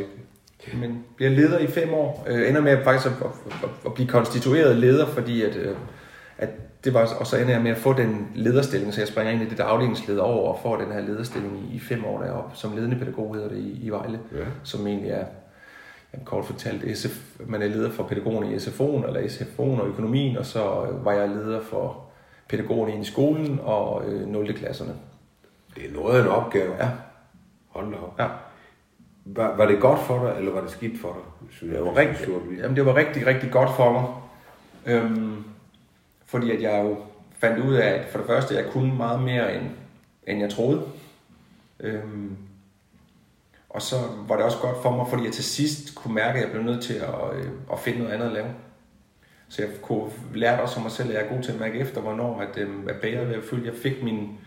Men bliver leder i fem år. Øh, ender med faktisk at, at, at, blive konstitueret leder, fordi at, øh, at det var, og så ender jeg med at få den lederstilling, så jeg springer ind i det der afdelingsleder over og får den her lederstilling i, i fem år deroppe, som ledende pædagog hedder det i, i Vejle, Ja. som egentlig er kort fortalt, SF, man er leder for pædagogerne i SFO'en, eller SFO'en og økonomien, og så øh, var jeg leder for pædagogerne i skolen og øh, 0. klasserne. Det er noget af en opgave. Ja, Hold da op. ja. Var, var det godt for dig, eller var det skidt for dig? Synes jeg, Det var, rigtig, jamen, det var rigtig, rigtig godt for mig. Øhm, fordi at jeg jo fandt ud af, at for det første, jeg kunne meget mere, end, end jeg troede. Øhm, og så var det også godt for mig, fordi jeg til sidst kunne mærke, at jeg blev nødt til at, øh, at finde noget andet at lave. Så jeg kunne lære også om mig selv, at jeg er god til at mærke efter, hvornår at, øh, at bæret at fyldt. Jeg fik min,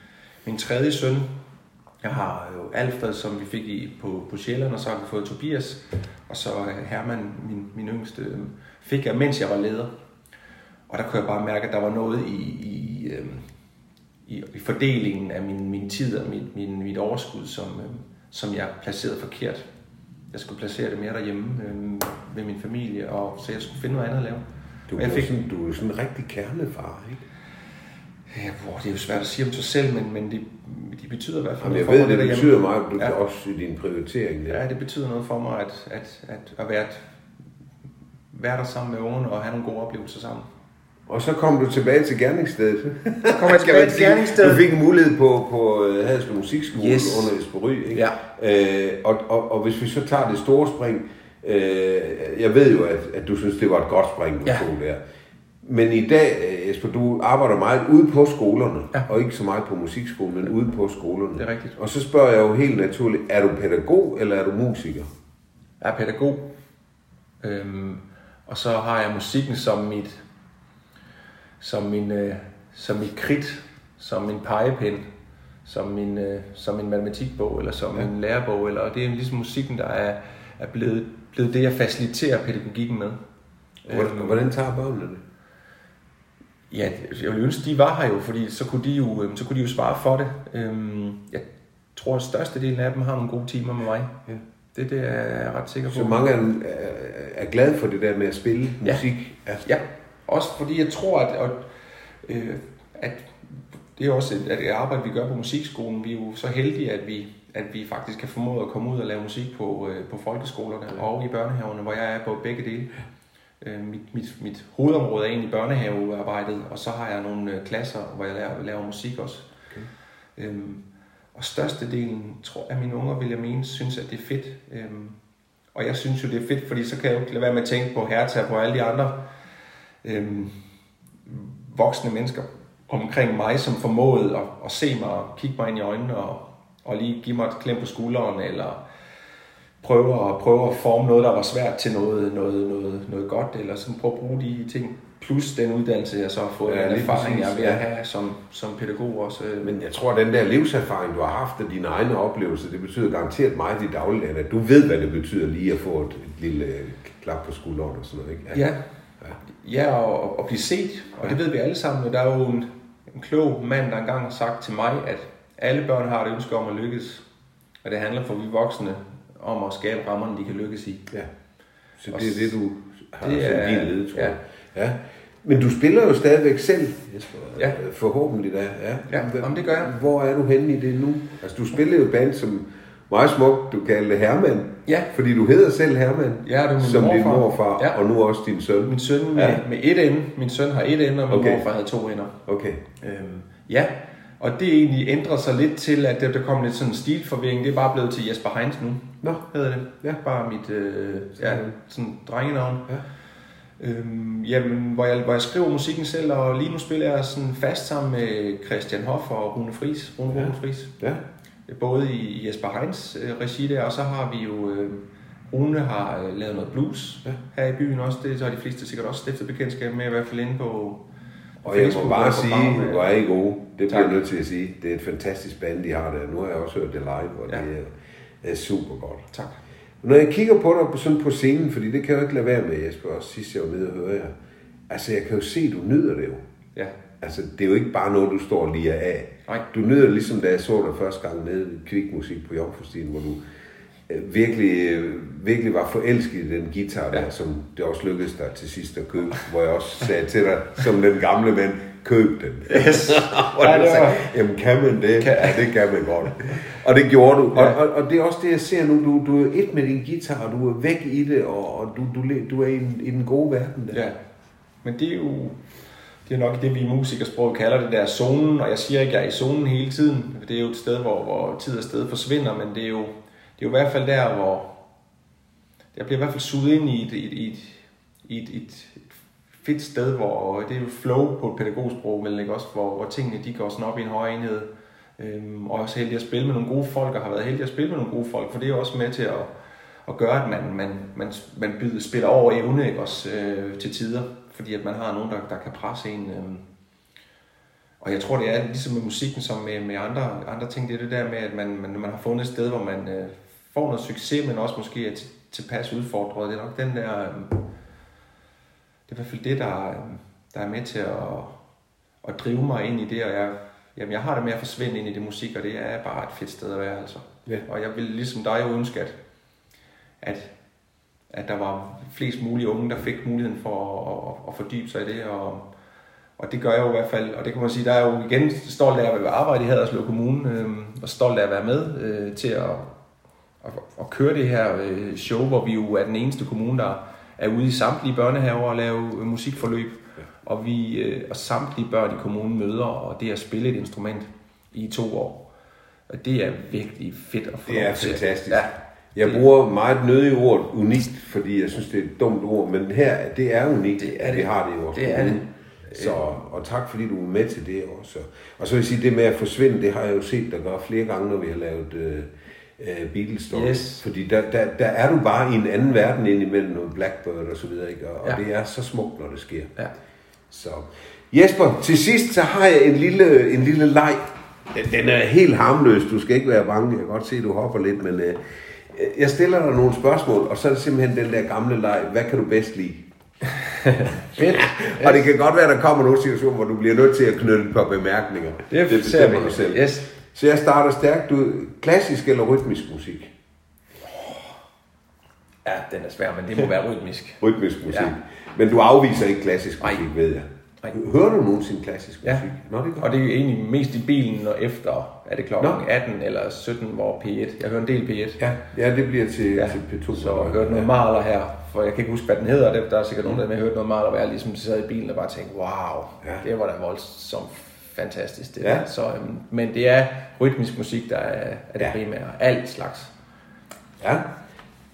min tredje søn. Jeg har jo Alfred, som vi fik i, på, på Sjælland, og så har vi fået Tobias. Og så øh, Herman, min, min yngste, øh, fik jeg, mens jeg var leder. Og der kunne jeg bare mærke, at der var noget i, i, øh, i, i fordelingen af min, min tid og mit, min, mit overskud, som, øh, som jeg placerede forkert. Jeg skulle placere det mere derhjemme øh, ved min familie, og så jeg skulle finde noget andet at lave. Du, jeg fik... sådan, du er sådan en rigtig kernefar, ikke? Ja, hvor det er jo svært at sige om sig selv, men, men de, de betyder i hvert fald Jamen, noget jeg for ved, mig. det betyder meget, du Ja. ja. også i din prioritering. Der. Ja, det betyder noget for mig at, at, at, at være, være der sammen med ungerne og have nogle gode oplevelser sammen. Og så kom du tilbage til gerningsstedet. Så kommer jeg [laughs] tilbage til gerningsstedet. Du fik en mulighed på, på øh, Haderslev Musikskole Yes. under Espery. Ikke? Ja. Øh, og, og, og hvis vi så tager det store spring, øh, jeg ved jo, at, at du synes, det var et godt spring, du Ja. ja. tog der. Men i dag, øh, Jesper, du arbejder meget ude på skolerne, Ja. og ikke så meget på musikskolen, men ude på skolerne. Det er rigtigt. Og så spørger jeg jo helt naturligt, er du pædagog, eller er du musiker? Jeg er pædagog, øhm, og så har jeg musikken som mit, som min, øh, som mit krit, som min pegepind, som min, øh, som min matematikbog, eller som Ja. min lærebog, eller, og det er ligesom musikken, der er, er blevet, blevet det, jeg faciliterer pædagogikken med. Hvordan, Øhm, hvordan tager børnene det? Ja, jeg ville ønske, de var her jo, fordi så kunne de jo, øhm, så kunne de jo svare for det. Øhm, Jeg tror, at størstedelen af dem har nogle gode timer med mig. Ja. Det, det er jeg ret sikker på. Så mange er, er, er glade for det der med at spille Ja. musik. Ja. Ja, også fordi jeg tror, at, at, øh, at det er også et, at et arbejde, vi gør på musikskolen. Vi er jo så heldige, at vi, at vi faktisk kan formå at komme ud og lave musik på, øh, på folkeskolerne ja. og i børnehaverne, hvor jeg er på begge dele. Øh, mit, mit, mit hovedområde er egentlig børnehavearbejdet, og så har jeg nogle øh, klasser, hvor jeg laver, laver musik også. Okay. Øhm, og størstedelen, tror jeg, mine unger, vil jeg mene, synes, at det er fedt. Øhm, og jeg synes jo, det er fedt, fordi så kan jeg jo ikke lade være med at tænke på Hertha og på alle de andre øhm, voksne mennesker omkring mig, som formåede at, at se mig og kigge mig ind i øjnene og, og lige give mig et klem på skulderen, eller prøve at, prøve at forme noget, der var svært til noget, noget, noget, noget godt, eller sådan prøve at bruge de ting, plus den uddannelse, jeg så har fået, Ja, den erfaring, jeg er ved at have som, som pædagog også. øh, Men jeg tror, at den der livserfaring, du har haft af dine egne oplevelser, det betyder garanteret meget i dagligdagen, at du ved, hvad det betyder lige at få et, et lille øh, klap på skulderen og sådan noget. Ikke? Ja, ja og, og blive set, og det ved vi alle sammen. og Der er jo en, en klog mand, der engang har sagt til mig, at alle børn har et ønske om at lykkes, og det handler for vi voksne om at skabe rammerne, de kan lykkes i. ja. Så det er det, du har Det det er- din led, tror ja. jeg. Ja. Men du spiller jo stadigvæk selv, Jesper. Ja. Forhåbentlig da. Ja, Ja, jamen, det gør jeg. Hvor er du henne i det nu? Altså, du spiller jo band, som meget smukt, du kalder det Herman. Ja. Fordi du hedder selv Herman. Ja, det er min Som din morfar. morfar, Ja. og nu også din søn. Min søn med, Ja. med et ende. Min søn har et ende, og min Okay. morfar havde to ender. Okay. Øhm, ja, og det egentlig ændrer sig lidt til, at der, der kom lidt sådan en stilforvirring. Det er bare blevet til Jesper Heinz nu, Nå, hedder det. Ja. Bare mit øh, ja, sådan drengenavn. Ja. Øhm, jamen, hvor jeg, hvor jeg skriver musikken selv, og lige nu spiller jeg sådan fast sammen med Christian Hoff og Rune Fris. Rune, Ja. Rune Fris. ja. Både i Jesper Heinz øh, regi der, og så har vi jo... Øh, Rune har øh, lavet noget blues Ja. her i byen også. Det så har de fleste sikkert også stiftet bekendtskab med, i hvert fald inde på Og jeg må Facebook bare sige, hvor er I gode. Det bliver jeg nødt til at sige. Det er et fantastisk band, de har der. Nu har jeg også hørt det live, og Ja. det er, er super godt. Tak. Når jeg kigger på dig på, sådan på scenen, fordi det kan jeg jo ikke lade være med, Jesper, og sidst jeg var nede og høre jer. Altså, jeg kan jo se, at du nyder det jo. Ja. Altså, det er jo ikke bare noget, du står lige af. Nej. Du nyder ligesom, da jeg så dig første gang nede i Kvikmusik på Jomfrustien, hvor du øh, virkelig, øh, virkelig var forelsket i den guitar der, Ja. som det også lykkedes dig til sidst at købe, hvor jeg også sagde til dig, som den gamle mand, køb den. Yes. [laughs] Og Ja, det sagde, jamen kan man det? Kan- Ja, det kan man godt. Og det gjorde du. Ja. Og, og, og det er også det, jeg ser nu. Du, du er et med din guitar, og du er væk i det, og, og du, du, du er i, i den gode verden der. Ja, men det er jo det er nok det, vi i musikersprog kalder det der zonen, og jeg siger ikke, at jeg er i zonen hele tiden. for Det er jo et sted, hvor, hvor tid og sted forsvinder, men det er jo, det er jo i hvert fald der, hvor jeg bliver i hvert fald suget ind i et, et, et, et, et, et fedt sted, hvor det er jo flow på et pædagogsprog, men ikke? Også, hvor, hvor tingene de går sådan op i en høj enhed. Øhm, og også heldig at spille med nogle gode folk, og har været heldig at spille med nogle gode folk, for det er jo også med til at, at gøre, at man, man, man, man byder, spiller over evne ikke? Også, øh, til tider fordi at man har nogen, der, der kan presse en. Øh, og jeg tror, det er ligesom med musikken, som med, med andre, andre ting, det er det der med, at man, man, man har fundet et sted, hvor man øh, får noget succes, men også måske er til, tilpas udfordret. Det er nok den der... Øh, det er i hvert fald det, der, øh, der er med til at, at drive mig ind i det, og jeg, jamen, jeg har det med at forsvinde ind i det musik, og det er bare et fedt sted at være, altså. Ja. Og jeg vil ligesom dig ønske, at, at, at der var flest mulige unge, der fik muligheden for at, at, at fordybe sig i det, og, og det gør jeg jo i hvert fald, og det kan man sige, der er jo igen stolt af at være arbejde i Haderslev Kommune, øh, og stolt af at være med øh, til at, at, at køre det her øh, show, hvor vi jo er den eneste kommune, der er ude i samtlige børnehaver og lave øh, musikforløb, ja. og vi øh, og samtlige børn i kommunen møder, og det at spille et instrument i to år. Og det er virkelig fedt at få Det er lov til. fantastisk. Ja. Jeg bruger meget nødig ordet unikt, fordi jeg synes, det er et dumt ord, men her, det er unikt, Det er at vi det. har det i vores Det er det. Så, og tak fordi du er med til det også. Og så vil jeg sige, det med at forsvinde, det har jeg jo set dig gøre flere gange, når vi har lavet øh, øh, Beatles Story. Yes. Fordi der, der, der er du bare i en anden verden indimellem noget Blackbird og så videre, ikke? Og, Ja. og det er så smukt, når det sker. Ja. Så Jesper, til sidst så har jeg en lille, en lille leg. Den, den er helt harmløs, du skal ikke være bange. Jeg kan godt se, at du hopper lidt, men øh, jeg stiller dig nogle spørgsmål, og så er det simpelthen den der gamle leg. Hvad kan du bedst lide? [laughs] Fedt. Og det kan godt være, der kommer nogle situationer, hvor du bliver nødt til at knytte et par bemærkninger. Det ser bestemmer du selv. Yes. Så jeg starter stærkt ud. Klassisk eller rytmisk musik? Ja, den er svær, men det må være rytmisk. Rytmisk musik. Ja. Men du afviser ikke klassisk musik, Nej. ved jeg. Nej. Hører du nogensinde klassisk Ja. musik? Nå, det Og det er jo egentlig mest i bilen og efter, er det klokken Nå. 18 eller 17, hvor P1. Jeg hører en del P1. Ja, ja, det bliver til, Ja, til P2. Så jeg hørte noget Marler her, for jeg kan ikke huske, hvad den hedder. Der- er sikkert nogen, der har hørt noget Marler, hvor jeg ligesom sad i bilen og bare tænkte, wow, Ja. det var da voldsomt fantastisk. Det Ja. der. Så, øhm, men det er rytmisk musik, der er, er det Ja. primære. Alt slags. Ja.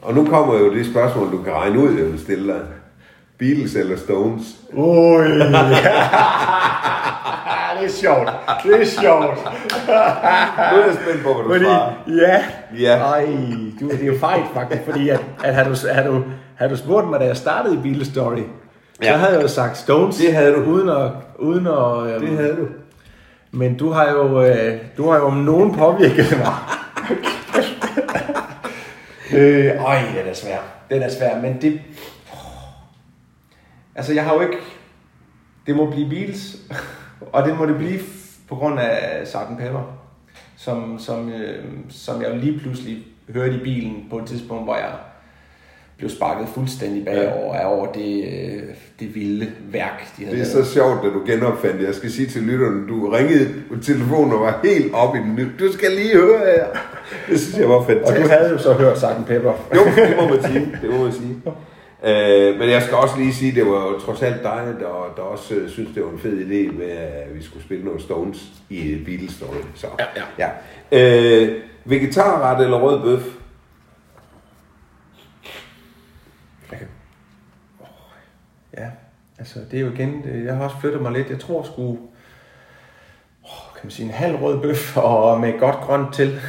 Og nu kommer jo det spørgsmål, du kan regne ud, jeg vil stille dig. Beatles eller Stones? Ui, [laughs] det er sjovt. Det er sjovt. Nu er jeg spændt på, hvad du Fordi, svarer. ja, Ja. Ej, du, det er jo fejl faktisk, fordi at, at havde, du, havde, du, havde du spurgt mig, da jeg startede i Beatles Story, ja. så Ja. havde jeg jo sagt Stones. Det havde du. Uden at... Uden at øhm, Det havde du. Men du har jo, øh, du har jo om nogen påvirket mig. [laughs] øh, øj, den er svær. Den er svær, men det... Altså, jeg har jo ikke... Det må blive Beatles, og det må det blive på grund af Sgt. Pepper, som, som, øh, som jeg lige pludselig hørte i bilen på et tidspunkt, hvor jeg blev sparket fuldstændig bagover ja. over det, øh, det vilde værk, de havde Det er lavet. så sjovt, at du genopfandt det. Jeg skal sige til lytterne, du ringede på telefonen og var helt op i den. Du skal lige høre her. Det synes jeg var Og fantastisk. du havde jo så hørt Sgt. Pepper. Jo, det må man sige. Det må man sige. [laughs] Øh, men jeg skal også lige sige, det var jo trods alt dig, der, der også øh, synes, det var en fed idé med, at vi skulle spille noget Stones i Beatles Story. Så, Ja, ja. ja. Øh, vegetarret eller rød bøf? Ja, altså det er jo igen, det- jeg har også flyttet mig lidt. Jeg tror sgu, åh, kan man sige, en halv rød bøf og med godt grønt til.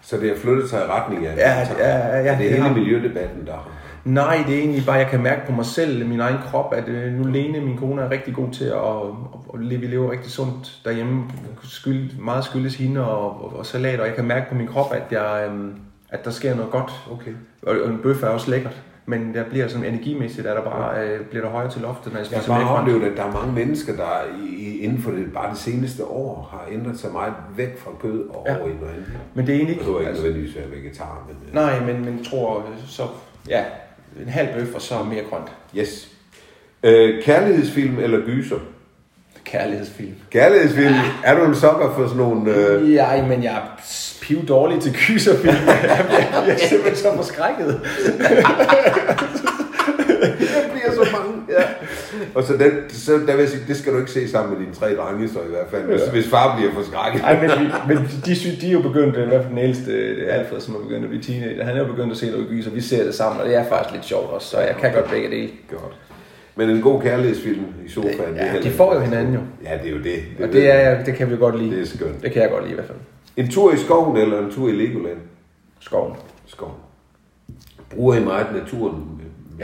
Så det har flyttet sig i retning af Ja, ja, ja, ja, det er det hele har- miljødebatten, der har. Nej, det er egentlig bare, jeg kan mærke på mig selv, min egen krop, at øh, nu Lene, min kone, er rigtig god til at, at, at leve, vi lever rigtig sundt derhjemme. Skyld, meget skyldes hende og, og, og salat, og jeg kan mærke på min krop, at, jeg, øhm, at der sker noget godt. Okay. Og, og en bøf er også lækkert, men der bliver sådan energimæssigt, at der bare øh, bliver der højere til loftet, når jeg Jeg spiser har bare oplevet, at der er mange mennesker, der i, inden for det, bare det seneste år har ændret sig meget væk fra kød og Ja. over i noget andet. Men det er egentlig Det behøver ikke... ikke Altså, nødvendigvis være vegetar, men... øh, nej, men, men tror så... Ja, en halv bøf og så mere grønt. Yes. Øh, kærlighedsfilm eller gyser? Kærlighedsfilm. Kærlighedsfilm. Er du en sokker for sådan nogle... Øh... Ja, men jeg er piv dårlig til gyserfilm. [laughs] jeg, bliver, jeg er simpelthen så forskrækket. [laughs] Der bliver så mange. Ja. Og så, den, så der vil jeg sige, det skal du ikke se sammen med dine tre drenge, så i hvert fald. Hvis, Ja. hvis far bliver forskrækket. Ej, men, men de, sy- de er jo begyndt, i hvert fald den ældste, det Alfred, som er begyndt at blive teenager, han er jo begyndt at se noget gyser, vi ser det sammen, og det er faktisk lidt sjovt også, så jeg kan godt begge dele. Godt. Men en god kærlighedsfilm i sofaen, det, er Ja, de får jo hinanden jo, Ja, det er jo det. og ved det, er, det kan vi godt lide. Det er skønt. Det kan jeg godt lide i hvert fald. En tur i skoven eller en tur i Legoland? Skoven. Skoven. Bruger I meget naturen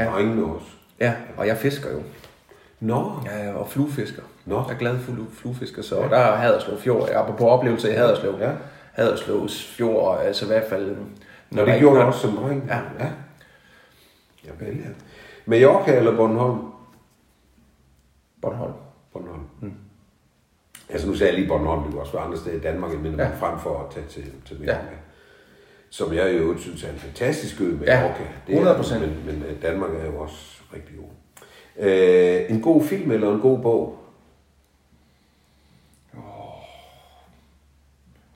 Ja. drengene også? Ja, og jeg fisker jo. Nå, Ja, og fluefisker. Nå. Jeg er glad for flu- fluefisker, så ja. der er Haderslev Fjord. Jeg er på oplevelse i Haderslev. Ja. Haderslevs Fjord, altså i hvert fald... Når det gjorde også som dreng? Ja. ja. Jamen, ja. Mallorca eller Bornholm? Bornholm. Bornholm. Mm. Altså nu sagde jeg lige Bornholm, det kunne også være andre steder i Danmark, men ja. frem for at tage til, til Mallorca. Ja. Som jeg jo synes er en fantastisk ø, Ja, Mallorca. 100%. Er, men, men øh, Danmark er jo også rigtig god. Øh, en god film eller en god bog?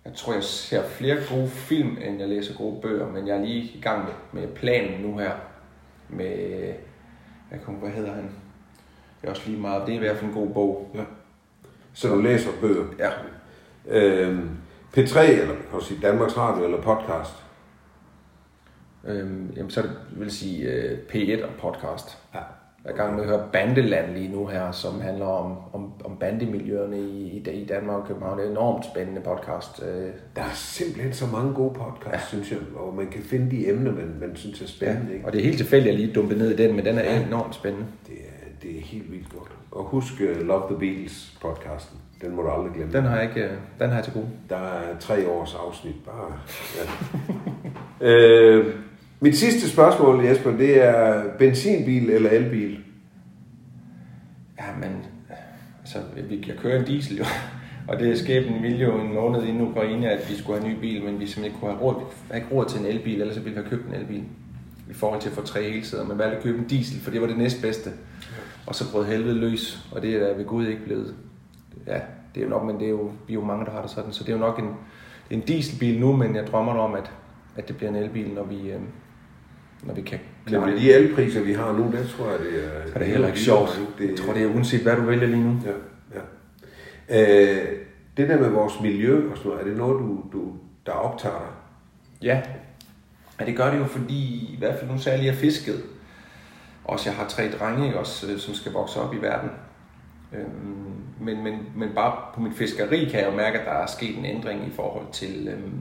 Jeg tror, jeg ser flere gode film, end jeg læser gode bøger, men jeg er lige i gang med, med planen nu her. Med, jeg kom, hvad hedder han? Det er også lige meget, det er i hvert fald en god bog. Ja. Så du læser bøger? Ja. Øh, P3, eller kan du sige Danmarks Radio eller podcast? Øhm, jamen, så vil sige øh, P1 og podcast. Ja. Jeg er i gang med at høre Bandeland lige nu her, som handler om, om, om bandemiljøerne i, i, i Danmark og København. Det er en enormt spændende podcast. Øh, Der er simpelthen så mange gode podcasts, ja. synes jeg, og man kan finde de emner, man, man synes er spændende. Ja. Ikke? og det er helt tilfældigt, at jeg lige dumpede ned i den, men den er Ja. enormt spændende. Det er, det er helt vildt godt. Og husk uh, Love the Beatles podcasten. Den må du aldrig glemme. Den har jeg, ikke, øh, den har jeg til gode. Der er tre års afsnit bare. Ja. [laughs] øh, mit sidste spørgsmål, Jesper, det er benzinbil eller elbil? Ja, men altså, vi- jeg kører en diesel jo, [laughs] og det er skæbnen ville jo en måned inden Ukraine, at vi skulle have en ny bil, men vi simpelthen ikke kunne have råd, ikke råd til en elbil, ellers ville vi have købt en elbil i forhold til at få tre hele sæder, men valgte at købe en diesel, for det var det næstbedste. Og så brød helvede løs, og det er der ved Gud ikke blevet. Ja, det er jo nok, men det er jo, vi er jo mange, der har det sådan, så det er jo nok en, det en dieselbil nu, men jeg drømmer om, at, at det bliver en elbil, når vi, øh, når vi kan klare det. de elpriser, vi har nu, der tror jeg, det er... Så er det heller ikke sjovt. Jeg tror, det er uanset, hvad du vælger lige nu. Ja, ja. Øh, det der med vores miljø og sådan noget, er det noget, du, du, der optager dig? Ja. ja, det gør det jo, fordi i hvert fald nu særligt jeg fisket. Også jeg har tre drenge, også, øh, som skal vokse op i verden. Øhm, men, men, men bare på mit fiskeri kan jeg jo mærke, at der er sket en ændring i forhold til, øhm,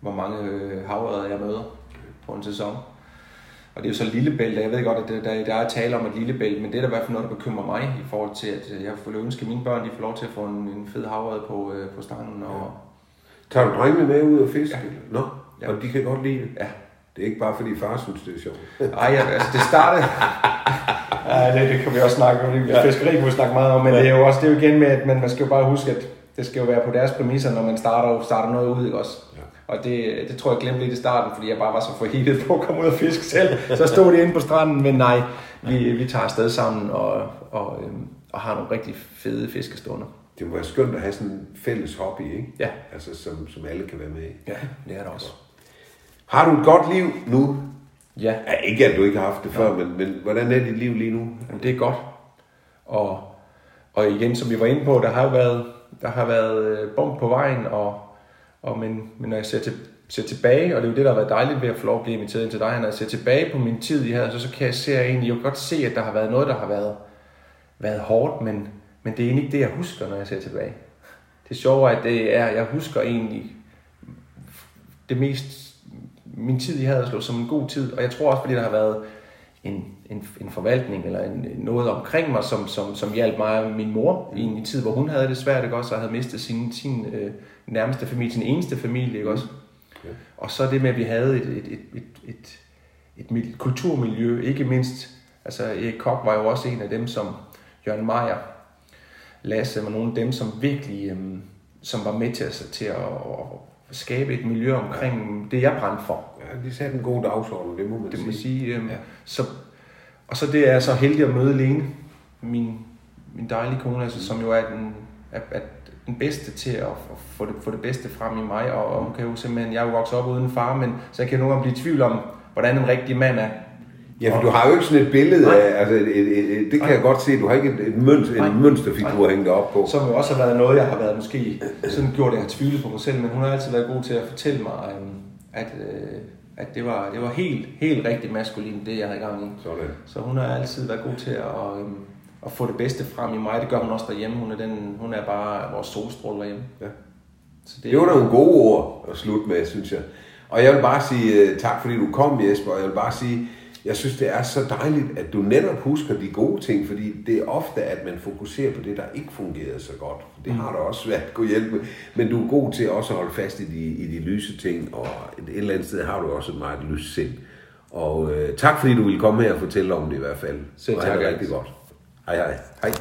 hvor mange øh, havørder jeg møder på en sæson. Og det er jo så Lillebælt, jeg ved godt, at det, der, der er tale om et Lillebælt, men det er da i hvert fald noget, der bekymrer mig i forhold til, at jeg får ønske, at mine børn de får lov til at få en, en fed havørred på, øh, på stangen. Og, Tager du drengene med ud og fiske? Ja. Nå, Ja. og de kan godt lide det? ja, Det er ikke bare fordi far synes, det er sjovt. Ej, ja, altså det startede... [laughs] Ja, det, det kan vi også snakke om. Det, fiskeri kan vi snakke meget om, men det er jo også det er jo igen med, at man, man skal jo bare huske, at det skal jo være på deres præmisser, når man starter, starter noget ud, ikke også? Ja. Og det, det tror jeg glemte lidt i starten, fordi jeg bare var så forhidet på at komme ud og fiske selv. Så stod det inde på stranden, men nej, vi, vi tager afsted sammen og, og, øhm, og har nogle rigtig fede fiskestunder. Det må være skønt at have sådan en fælles hobby, ikke? Ja. Altså, som, som alle kan være med i. Ja, det er det også. Har du et godt liv nu? Ja, Ja, ikke at du ikke har haft det før, men, men hvordan er dit liv lige nu? Jamen, det er godt. Og, og igen, som vi var inde på, der har jo været, der har været øh, bump på vejen, og, og men, men når jeg ser, til, ser tilbage, og det er jo det, der har været dejligt ved at få lov at blive inviteret ind til dig, når jeg ser tilbage på min tid i her, så, så kan jeg se, egentlig, jeg kan godt se, at der har været noget, der har været, været hårdt, men, men det er egentlig ikke det, jeg husker, når jeg ser tilbage. Det sjove er, at det er, jeg husker egentlig det mest, min tid i Haderslev som en god tid, og jeg tror også, fordi der har været en, en, en forvaltning eller en, noget omkring mig, som, som, som hjalp mig og min mor i en tid, hvor hun havde det svært, ikke også, og havde mistet sin, sin øh, nærmeste familie, sin eneste familie, ikke også. Okay. Og så det med, at vi havde et, et, et, et, et, et, mil- kulturmiljø, ikke mindst, altså Erik Kok var jo også en af dem, som Jørgen Meier, Lasse var nogle af dem, som virkelig, øhm, som var med til, at, til at, at skabe et miljø omkring det, jeg brændte for. Ja, de satte en god dagsorden, det må man Det sige. må sige. Øhm, Ja. så, og så det er jeg så heldig at møde Lene, min, min dejlige kone, altså, som jo er den, er, er den bedste til at, at få, det, få det bedste frem i mig. Og, og hun kan jo simpelthen, jeg er jo vokset op uden far, men så jeg kan nogle gange blive i tvivl om, hvordan en rigtig mand er. Ja, for du har jo ikke sådan et billede Nej. af, altså et, et, et, et, det kan jeg godt se, du har ikke et, et mønster, Nej. en mønsterfigur hængt op på. Som jo også har været noget, jeg har været måske sådan gjort, at jeg har tvivlet på mig selv, men hun har altid været god til at fortælle mig, øhm, at, øh, at det var, det var helt, helt rigtig maskulin, det jeg havde gang i. Sådan. Så hun har altid været god til at, øhm, at få det bedste frem i mig. Det gør hun også derhjemme. Hun er, den, hun er bare vores solstråle derhjemme. Ja. Så Det var nogle gode ord at slutte med, synes jeg. Og jeg vil bare sige uh, tak, fordi du kom, Jesper, og jeg vil bare sige, jeg synes, det er så dejligt, at du netop husker de gode ting, fordi det er ofte, at man fokuserer på det, der ikke fungerede så godt. Det har du også været at kunne hjælpe med. Men du er god til også at holde fast i de, i de lyse ting, og et eller andet sted har du også et meget lyst sind. Og øh, tak fordi du ville komme her og fortælle om det i hvert fald. Selv tak, det rigtig godt. Hej hej. Hej.